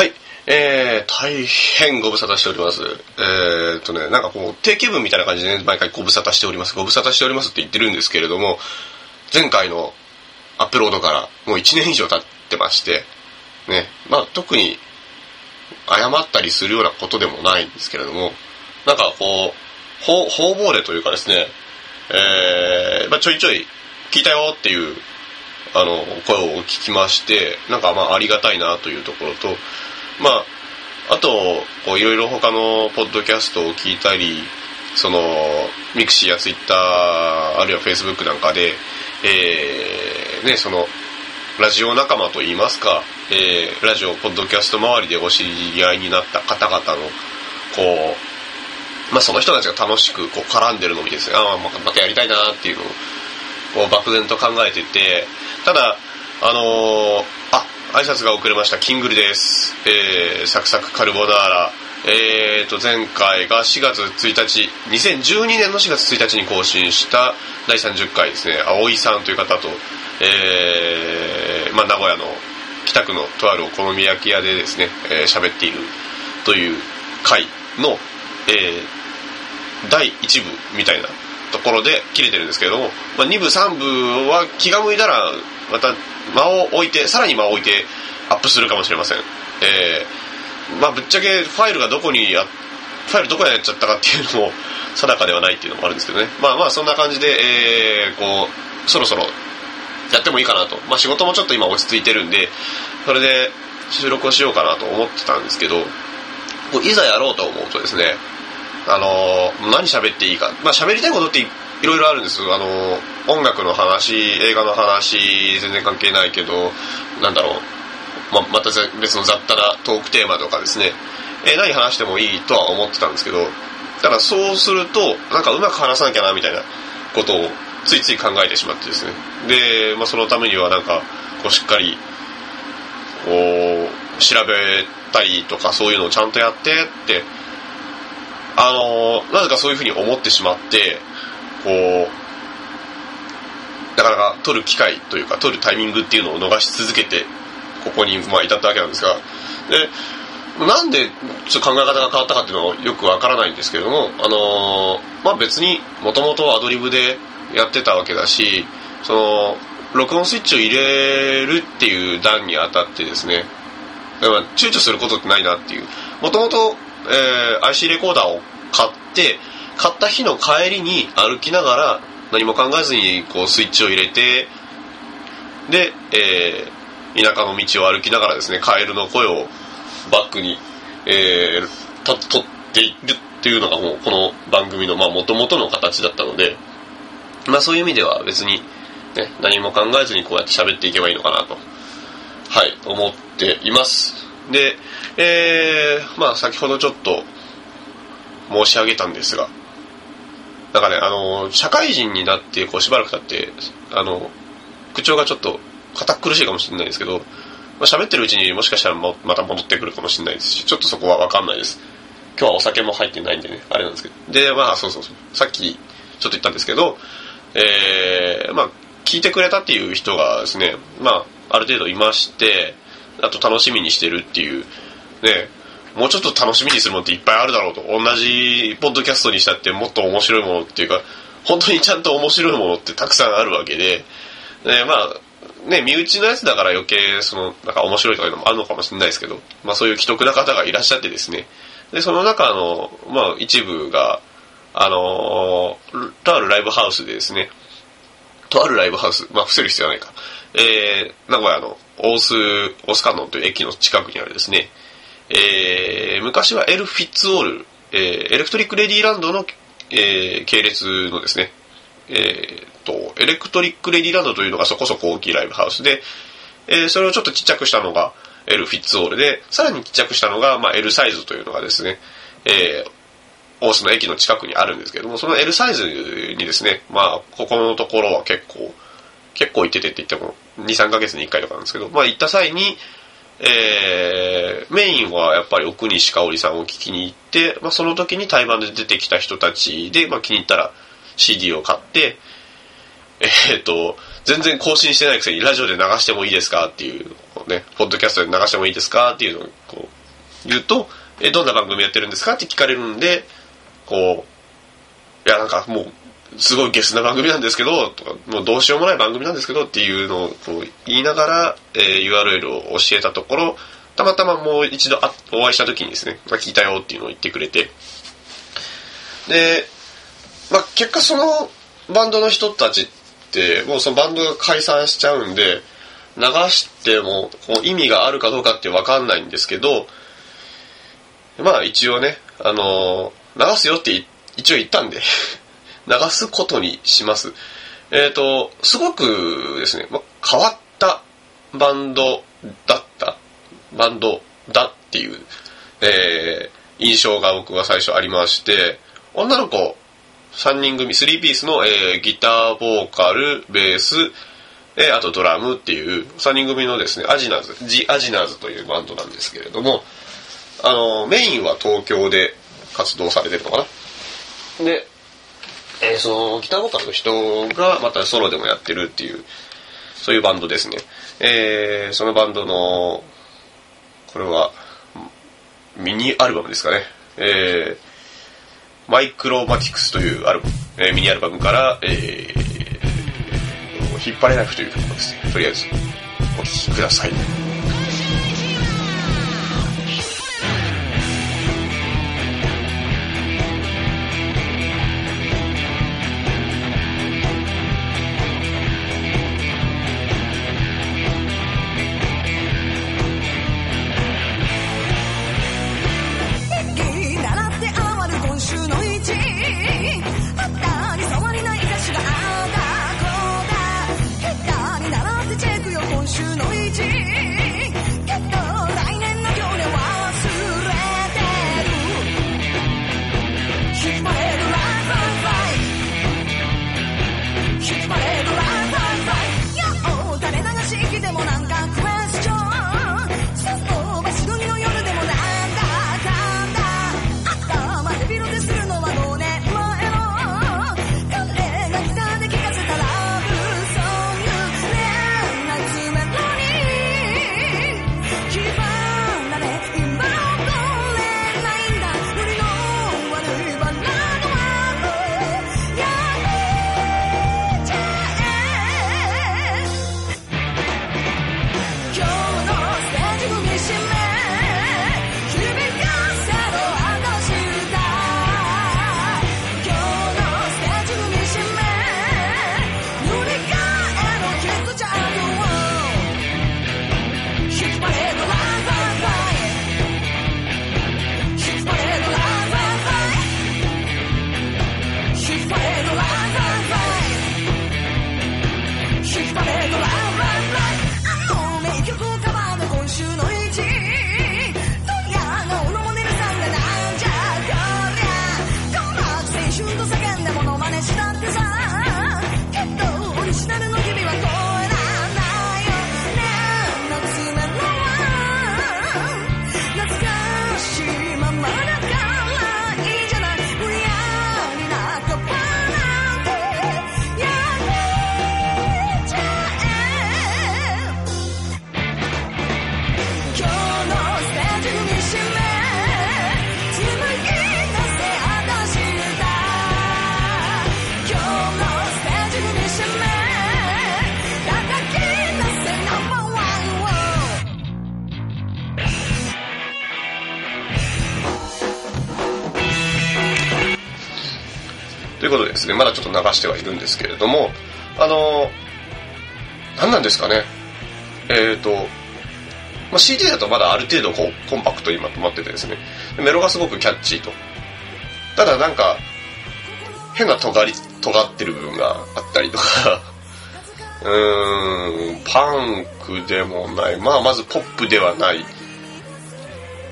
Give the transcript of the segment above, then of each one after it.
はい。えー、大変ご無沙汰しております。えーっとね、なんかこう、定期文みたいな感じで、ね、毎回ご無沙汰しております。ご無沙汰しておりますって言ってるんですけれども、前回のアップロードからもう1年以上経ってまして、ね、まあ特に謝ったりするようなことでもないんですけれども、なんかこう、方方々でというかですね、えー、まあちょいちょい聞いたよっていう、あの、声を聞きまして、なんかまあありがたいなというところと、まあ、あと、こういろいろ他のポッドキャストを聞いたり、その、ミクシーやツイッター、あるいはフェイスブックなんかで、えー、ね、その、ラジオ仲間といいますか、えー、ラジオ、ポッドキャスト周りでお知り合いになった方々の、こう、まあその人たちが楽しくこう絡んでるのを見てですね、ああ、ままたやりたいなっていうのを、こう漠然と考えてて、ただ、あのーあ、挨拶が遅れました、キングルです。えー、サクサクカルボナーラ。えーと、前回が4月1日、2012年の4月1日に更新した第30回ですね、葵さんという方と、えー、まあ名古屋の北区のとあるお好み焼き屋でですね、えー喋っているという回の、えー第1部みたいなところで切れてるんですけれども、まあ、2部3部は気が向いたらまた間を置いてさらに間を置いてアップするかもしれません。えーまあぶっちゃけファイルがどこにやファイルどこにやっちゃったかっていうのも定かではないっていうのもあるんですけどね。まあまあそんな感じで、えーこうそろそろやってもいいかなと、まあ、仕事もちょっと今落ち着いてるんでそれで収録をしようかなと思ってたんですけどこういざやろうと思うとですねあのー何喋っていいか。まあ喋りたいことっていろいろあるんです。あの音楽の話映画の話全然関係ないけどなんだろう。ままた別の雑多なトークテーマとかですね、えー何話してもいいとは思ってたんですけどただそうするとなんかうまく話さなきゃなみたいなことをついつい考えてしまってですね。で、まあ、そのためにはなんかこうしっかりこう調べたりとかそういうのをちゃんとやってってあのなぜかそういうふうに思ってしまってこうなかなか撮る機会というか撮るタイミングっていうのを逃し続けてここにまあ至ったわけなんですが。でなんでちょっと考え方が変わったかっていうのはよくわからないんですけれどもあのまあ別にもともとアドリブでやってたわけだしその録音スイッチを入れるっていう段にあたってですね躊躇することってないなっていう。もともとえー IC レコーダーを買って買った日の帰りに歩きながら何も考えずにこうスイッチを入れてで、えー田舎の道を歩きながらですねカエルの声をバックに、えー、撮っているっていうのがもうこの番組のもともとの形だったのでまあそういう意味では別に、ね、何も考えずにこうやって喋っていけばいいのかなとはい思っています。でえー、まあ先ほどちょっと申し上げたんですがなんかねあの社会人になってこうしばらく経ってあの口調がちょっと堅苦しいかもしれないですけど、まあ、喋ってるうちにもしかしたらまた戻ってくるかもしれないですしちょっとそこは分かんないです。今日はお酒も入ってないんでねあれなんですけど。でまあそうそうそう。さっきちょっと言ったんですけどえー、まあ聞いてくれたっていう人がですねまあある程度いましてあと楽しみにしてるっていう。ね。もうちょっと楽しみにするものっていっぱいあるだろうと。同じポッドキャストにしたってもっと面白いものっていうか本当にちゃんと面白いものってたくさんあるわけで、ね、まあね身内のやつだから余計そのなんか面白いとかいうのもあるのかもしれないですけど、まあ、そういう既得な方がいらっしゃってですね。でその中の、まあ、一部があのーとあるライブハウスでですね。とあるライブハウス。まあ伏せる必要はないか。えー、名古屋の大須大須観音という駅の近くにあるですね。えー昔はエル・フィッツオール、えーエレクトリック・レディーランドの、えー系列のですね、えーと、エレクトリック・レディーランドというのがそこそこ大きいライブハウスで、えーそれをちょっとちっちゃくしたのがエル・フィッツオールで、さらにちっちゃくしたのが、まあ、L サイズというのがですね、えー大須の駅の近くにあるんですけども、その L サイズにですね、まあ、ここのところは結構、結構行っててって言っても、2、3ヶ月に1回とかなんですけど、まあ行った際に、えーメインはやっぱり奥西香織さんを聞きに行って、まあその時に対バンで出てきた人たちで、まあ気に入ったら CD を買って、えっ、と、全然更新してないくせにラジオで流してもいいですかっていう、ね、ポッドキャストで流してもいいですかっていうのをこう言うと、え、どんな番組やってるんですかって聞かれるんで、こう、いや、なんかもう、すごいゲスな番組なんですけど、とか、もうどうしようもない番組なんですけどっていうのをこう言いながら、えー URL を教えたところ、たまたまもう一度あお会いした時にですね、まあ、聞いたよっていうのを言ってくれて、で、まあ、結果そのバンドの人たちって、もうそのバンドが解散しちゃうんで、流しても意味があるかどうかってわかんないんですけど、まあ一応ね、あのー流すよって一応言ったんで、流すことにします。えっ、と、すごくですね、ま、変わったバンドだった、バンドだっていう、えー印象が僕は最初ありまして、女の子3人組、3ピースの、えーギター、ボーカル、ベース、えーあとドラムっていう3人組のですね、アジナーズ、ジ・アジナーズというバンドなんですけれども、あの、メインは東京で活動されてるのかな。で、えーそのギターボーカルの人がまたソロでもやってるっていう、そういうバンドですね。えーそのバンドの、これは、ミニアルバムですかね。えーマイクロマティクスというアルバム、えーミニアルバムから、えー引っ張れナイフという曲をですね、とりあえずお聴きください。いうことですね、まだちょっと流してはいるんですけれども、あの何なんですかね。えっ、と、まあ、CD だとまだある程度こうコンパクトにまとまっててですね、メロがすごくキャッチーと。ただなんか、変な尖り、尖ってる部分があったりとか、うーん、パンクでもない、まあまずポップではない、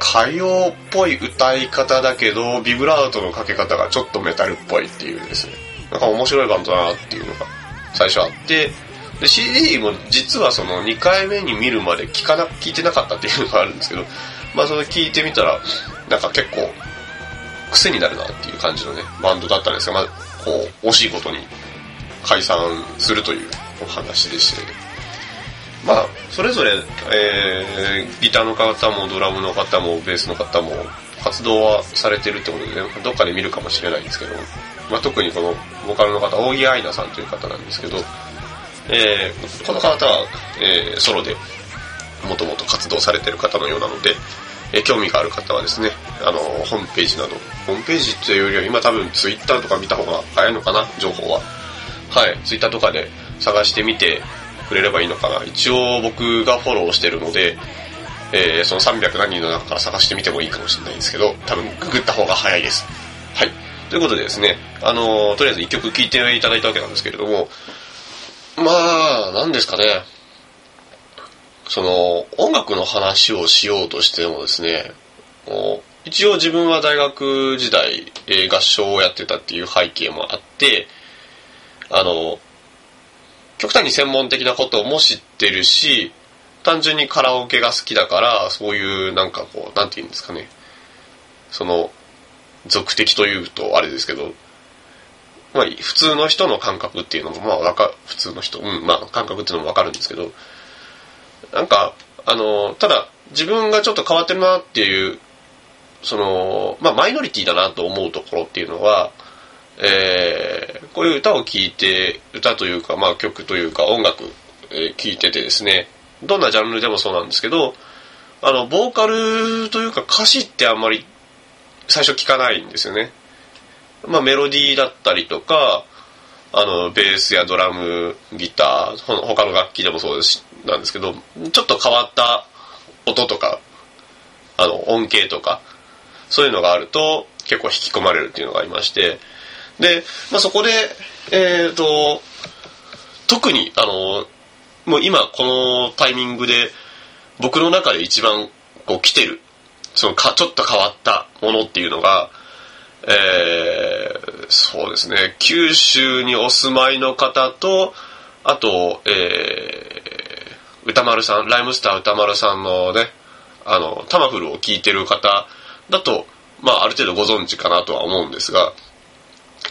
歌謡っぽい歌い方だけど、ビブラートのかけ方がちょっとメタルっぽいっていうですね、なんか面白いバンドだなっていうのが最初あって、で CD も実はその2回目に見るまで聞かな、聞いてなかったっていうのがあるんですけど、まあそれ聞いてみたら、なんか結構癖になるなっていう感じのね、バンドだったんですが、まあこう、惜しいことに解散するというお話でして、まあそれぞれ、えーギターの方もドラムの方もベースの方も活動はされてるってことで、ね、どっかで見るかもしれないんですけど、まあ、特にこのボーカルの方大木愛菜さんという方なんですけど、えーこの方は、えーソロでもともと活動されてる方のようなので、えー興味がある方はですね、あの、ホームページなど、ホームページというよりは今多分ツイッターとか見た方が早いのかな、情報は。はい、ツイッターとかで探してみてくれればいいのかな。一応僕がフォローしてるので、えーその300何人の中から探してみてもいいかもしれないんですけど、多分ググった方が早いです。はい。ということでですね、あのーとりあえず一曲聴いていただいたわけなんですけれども、まあ、何ですかね。その、音楽の話をしようとしてもですね、こう一応自分は大学時代、えー合唱をやってたっていう背景もあって、あの、極端に専門的なことも知ってるし、単純にカラオケが好きだから、そういうなんかこう、なんて言うんですかね。その、俗的というとあれですけど、まあ、普通の人の感覚っていうのも、まあ、わか、普通の人、うん、まあ、感覚っていうのもわかるんですけど、なんか、あの、ただ、自分がちょっと変わってるなっていう、その、まあ、マイノリティだなと思うところっていうのは、えーこういう歌を聴いて、歌というか、まあ、曲というか、音楽、えーいててですね、どんなジャンルでもそうなんですけど、あの、ボーカルというか歌詞ってあんまり最初聞かないんですよね。まあ、メロディーだったりとか、あの、ベースやドラム、ギター、ほ他の楽器でもそうです、なんですけど、ちょっと変わった音とか、あの、音形とか、そういうのがあると結構引き込まれるっていうのがありまして、で、まあ、そこで、えっ、と、特に、あの、もう今このタイミングで僕の中で一番こう来てる、そのか、ちょっと変わったものっていうのが、えーそうですね、九州にお住まいの方と、あと、えー歌丸さん、ライムスター歌丸さんのね、あの、タマフルを聴いてる方だと、まあ、ある程度ご存知かなとは思うんですが、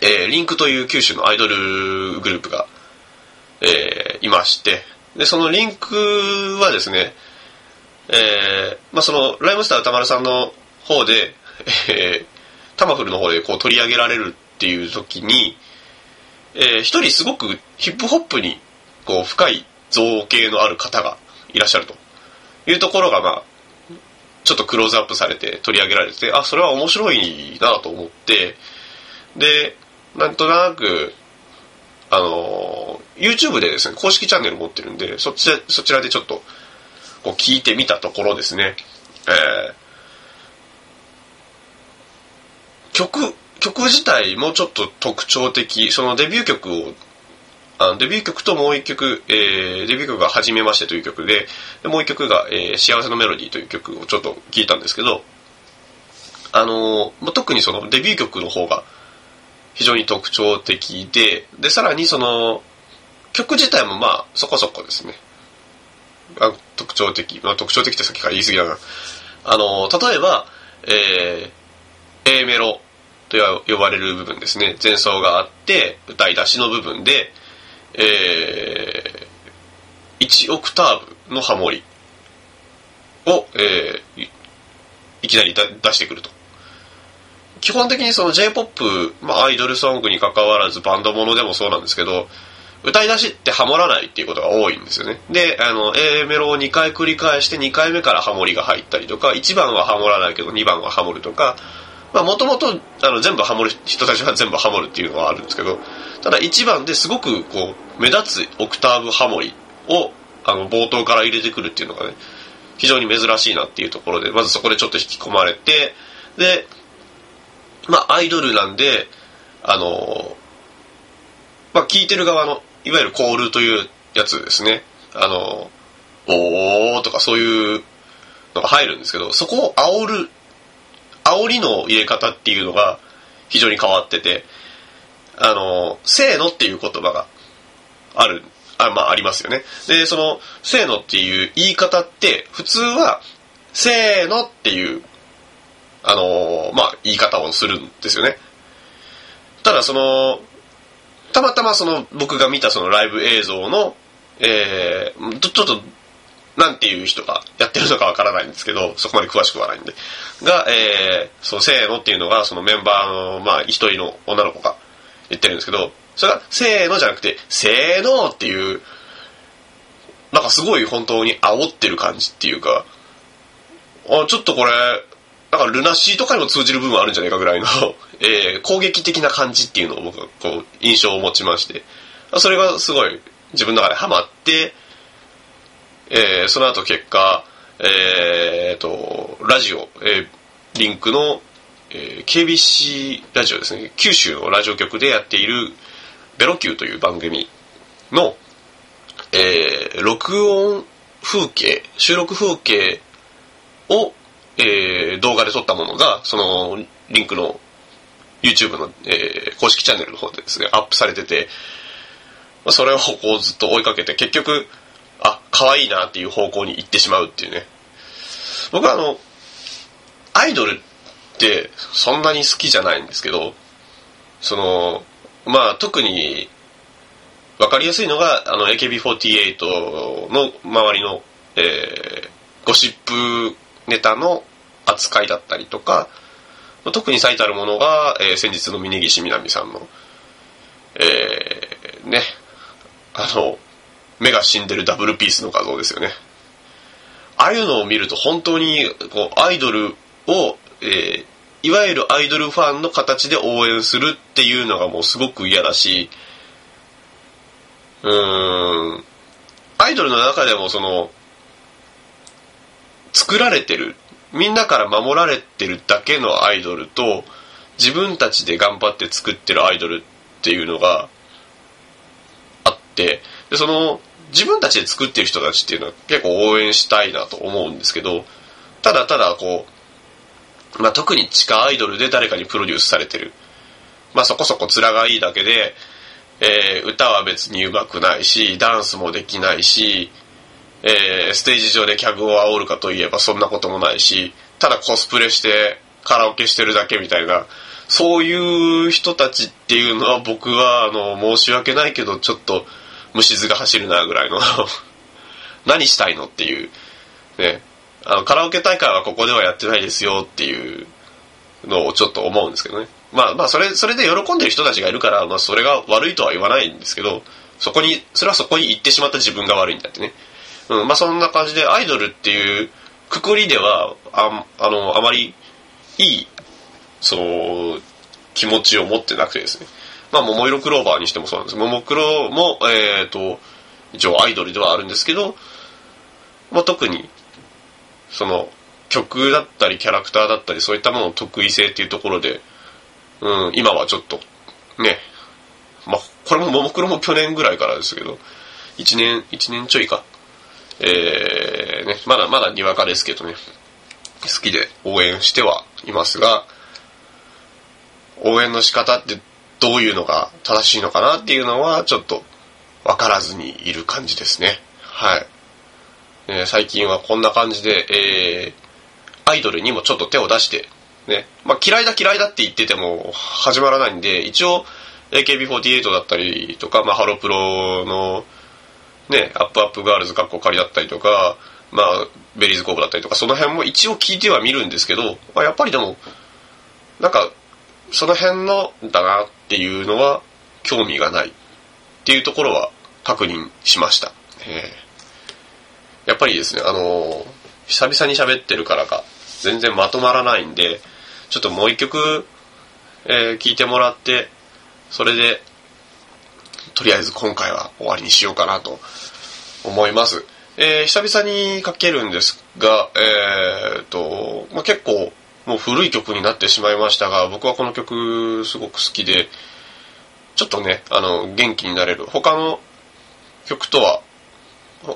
えーリンクという九州のアイドルグループが、えーいまして、で、そのリンクはですね、えーまあ、その、ライムスター歌丸さんの方で、えータマフルの方でこう取り上げられるっていう時に、えー一人すごくヒップホップにこう深い造形のある方がいらっしゃると。いうところが、まあ、ちょっとクローズアップされて取り上げられてて、あ、それは面白いなと思って、で、なんとなく、あの YouTube でですね、公式チャンネル持ってるんで、そち、そちらでちょっと、こう聞いてみたところですね、えー曲、曲自体もちょっと特徴的、そのデビュー曲を、あデビュー曲ともう一曲、えーデビュー曲が初めましてという曲で、でもう一曲が、えー幸せのメロディーという曲をちょっと聞いたんですけど、あのーまあ特にそのデビュー曲の方が非常に特徴的で、で、さらにその、曲自体もまあそこそこですね。あ特徴的、まあ特徴的ってさっきから言い過ぎだな。あの例えば、えー A メロと呼ばれる部分ですね。前奏があって、歌い出しの部分で、えー1オクターブのハモリを、えーいきなり出してくると。基本的にその J-POP、まあ、アイドルソングに関わらずバンドものでもそうなんですけど、歌い出しってハモらないっていうことが多いんですよね。で、あの、A メロを2回繰り返して2回目からハモリが入ったりとか、1番はハモらないけど2番はハモるとか、まあもともとあの全部ハモる人たちは全部ハモるっていうのはあるんですけど、ただ1番ですごくこう目立つオクターブハモリをあの冒頭から入れてくるっていうのがね、非常に珍しいなっていうところで、まずそこでちょっと引き込まれて、で、まあアイドルなんで、あの、まあ聞いてる側の、いわゆるコールというやつですね。あの、おーとかそういうのが入るんですけど、そこを煽る、煽りの入れ方っていうのが非常に変わってて、あの、せーのっていう言葉がある、あ、まあありますよね。で、その、せーのっていう言い方って、普通は、せーのっていう、あの、まあ言い方をするんですよね。ただその、たまたまその僕が見たそのライブ映像の、えー、ちょっとなんていう人がやってるのかわからないんですけど、そこまで詳しくはないんで。が、えー、そのせーのっていうのが、そのメンバーの、まあ、一人の女の子が言ってるんですけど、それが、せーのじゃなくて、せーのっていう、なんかすごい本当に煽ってる感じっていうか、あ、ちょっとこれ、なんかルナシーとかにも通じる部分あるんじゃないかぐらいの、えー、攻撃的な感じっていうのを僕はこう、印象を持ちまして、それがすごい自分の中でハマって、えーその後結果、えーと、ラジオ、えーリンクの、えー KBC ラジオですね、九州のラジオ局でやっているベロキューという番組の、えー録音風景、収録風景を、えー動画で撮ったものが、そのリンクの YouTube の、えー公式チャンネルの方でですね、アップされてて、まあそれをこうずっと追いかけて、結局、あ、可愛いなっていう方向に行ってしまうっていうね。僕はあの、アイドルってそんなに好きじゃないんですけど、その、まあ特にわかりやすいのが、あの AKB48 の周りの、えーゴシップネタの扱いだったりとか、特に最たるものが、えー先日の峯岸みなみさんの、えーね、あの、目が死んでるダブルピースの画像ですよね。ああいうのを見ると本当にこうアイドルを、えーいわゆるアイドルファンの形で応援するっていうのがもうすごく嫌だし、うーん、アイドルの中でもその、作られてる、みんなから守られてるだけのアイドルと、自分たちで頑張って作ってるアイドルっていうのがあって、で、その、自分たちで作ってる人たちっていうのは結構応援したいなと思うんですけど、ただただこう、まあ、特に地下アイドルで誰かにプロデュースされてる。まあ、そこそこ面がいいだけで、えー歌は別に上手くないし、ダンスもできないし、えーステージ上で客を煽るかといえばそんなこともないし、ただコスプレしてカラオケしてるだけみたいな、そういう人たちっていうのは僕は、あの、申し訳ないけど、ちょっと虫図が走るなぐらいの、何したいのっていう、ね、あの、カラオケ大会はここではやってないですよっていうのをちょっと思うんですけどね。まあまあ、それ、それで喜んでる人たちがいるから、まあそれが悪いとは言わないんですけど、そこに、それはそこに行ってしまった自分が悪いんだってね。うん、まあそんな感じでアイドルっていうくくりでは、ああの、あまりいい、その、気持ちを持ってなくてですね。まあ、桃色クローバーにしてもそうなんです。桃黒も、えっ、と、一応アイドルではあるんですけど、まあ、特に、その、曲だったりキャラクターだったりそういったものの得意性っていうところで、うん、今はちょっと、ね、まあ、これも桃黒も去年ぐらいからですけど、一年、一年ちょいか。えー、ね、まだまだにわかですけどね、好きで応援してはいますが、応援の仕方ってどういうのが正しいのかなっていうのはちょっとわからずにいる感じですね。はい。え最近はこんな感じで、えーアイドルにもちょっと手を出して、ね、まあ嫌いだ嫌いだって言ってても始まらないんで、一応 AKB48 だったりとか、まあハロプロのね、アップアップガールズかっこ仮だったりとか、まあベリーズコーブだったりとか、その辺も一応聞いては見るんですけど、まあやっぱりでも、なんか、その辺のだなっていうのは興味がないっていうところは確認しました。やっぱりですね、あのー久々に喋ってるからか、全然まとまらないんで、ちょっともう一曲、えー聞いてもらって、それで、とりあえず今回は終わりにしようかなと思います。えー久々にかけるんですが、えーっと、まあ、結構もう古い曲になってしまいましたが、僕はこの曲すごく好きで、ちょっとね、あの、元気になれる。他の曲とは、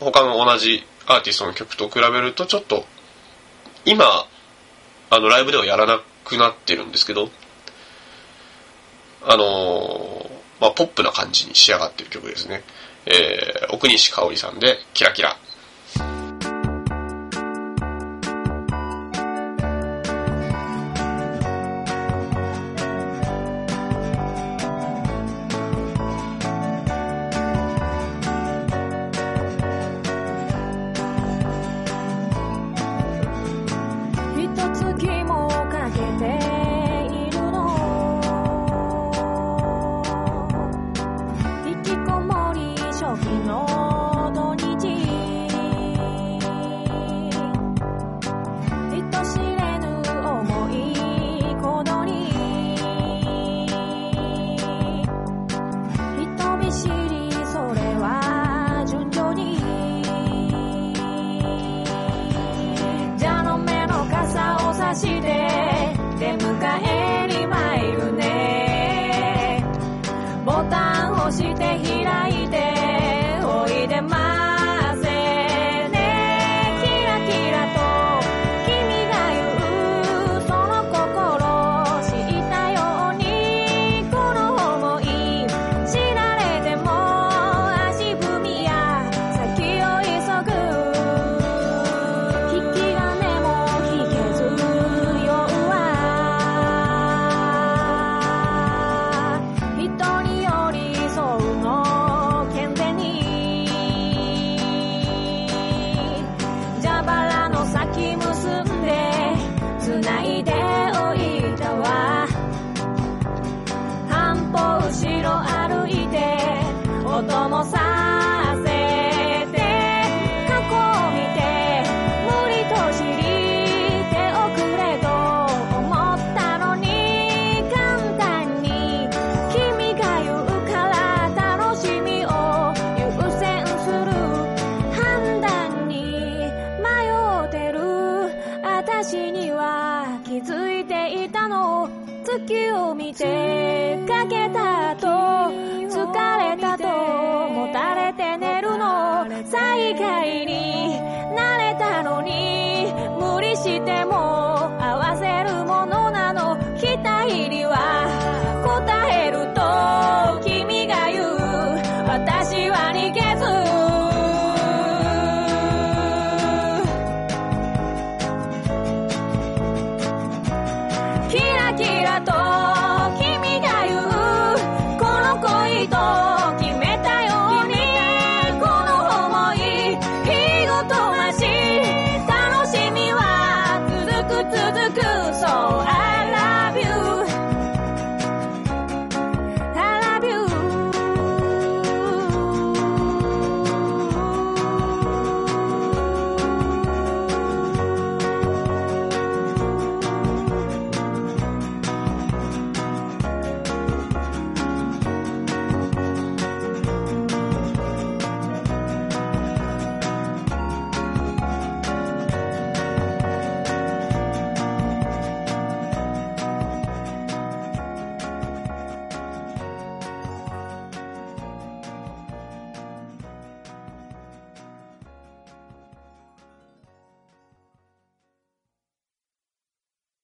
他の同じアーティストの曲と比べるとちょっと、今、あの、ライブではやらなくなってるんですけど、あのーまあ、ポップな感じに仕上がってる曲ですね。えー、奥西香織さんで、キラキラ。